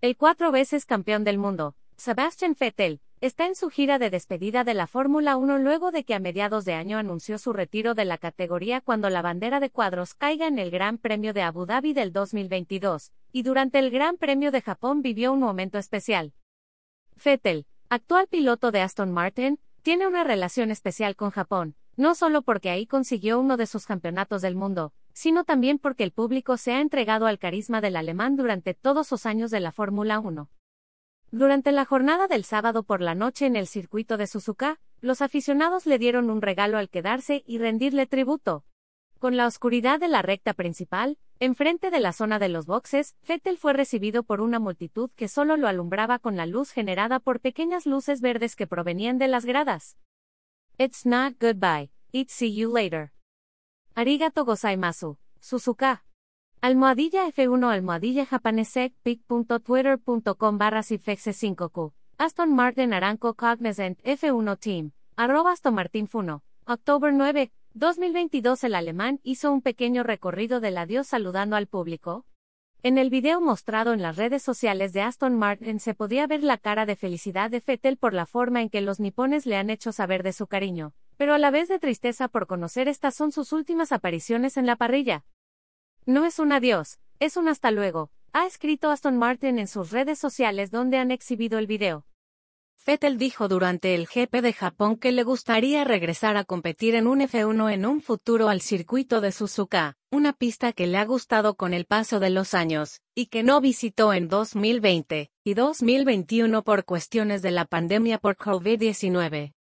El cuatro veces campeón del mundo, Sebastian Vettel, está en su gira de despedida de la Fórmula 1 luego de que a mediados de año anunció su retiro de la categoría cuando la bandera de cuadros caiga en el Gran Premio de Abu Dhabi del 2022, y durante el Gran Premio de Japón vivió un momento especial. Vettel, actual piloto de Aston Martin, tiene una relación especial con Japón, no solo porque ahí consiguió uno de sus campeonatos del mundo, sino también porque el público se ha entregado al carisma del alemán durante todos los años de la Fórmula 1. Durante la jornada del sábado por la noche en el circuito de Suzuka, los aficionados le dieron un regalo al quedarse y rendirle tributo. Con la oscuridad de la recta principal, enfrente de la zona de los boxes, Vettel fue recibido por una multitud que solo lo alumbraba con la luz generada por pequeñas luces verdes que provenían de las gradas. It's not goodbye, it's see you later. Arigato gozaimasu, Suzuka. Almohadilla F1 Almohadilla japanesec pic.twitter.com barra 5Q. Aston Martin Aranco Cognizant F1 Team. Arroba Aston Martin Funo. October 9, 2022 El alemán hizo un pequeño recorrido del adiós saludando al público. En el video mostrado en las redes sociales de Aston Martin se podía ver la cara de felicidad de Fettel por la forma en que los nipones le han hecho saber de su cariño pero a la vez de tristeza por conocer estas son sus últimas apariciones en la parrilla. No es un adiós, es un hasta luego, ha escrito Aston Martin en sus redes sociales donde han exhibido el video. Vettel dijo durante el GP de Japón que le gustaría regresar a competir en un F1 en un futuro al circuito de Suzuka, una pista que le ha gustado con el paso de los años, y que no visitó en 2020 y 2021 por cuestiones de la pandemia por COVID-19.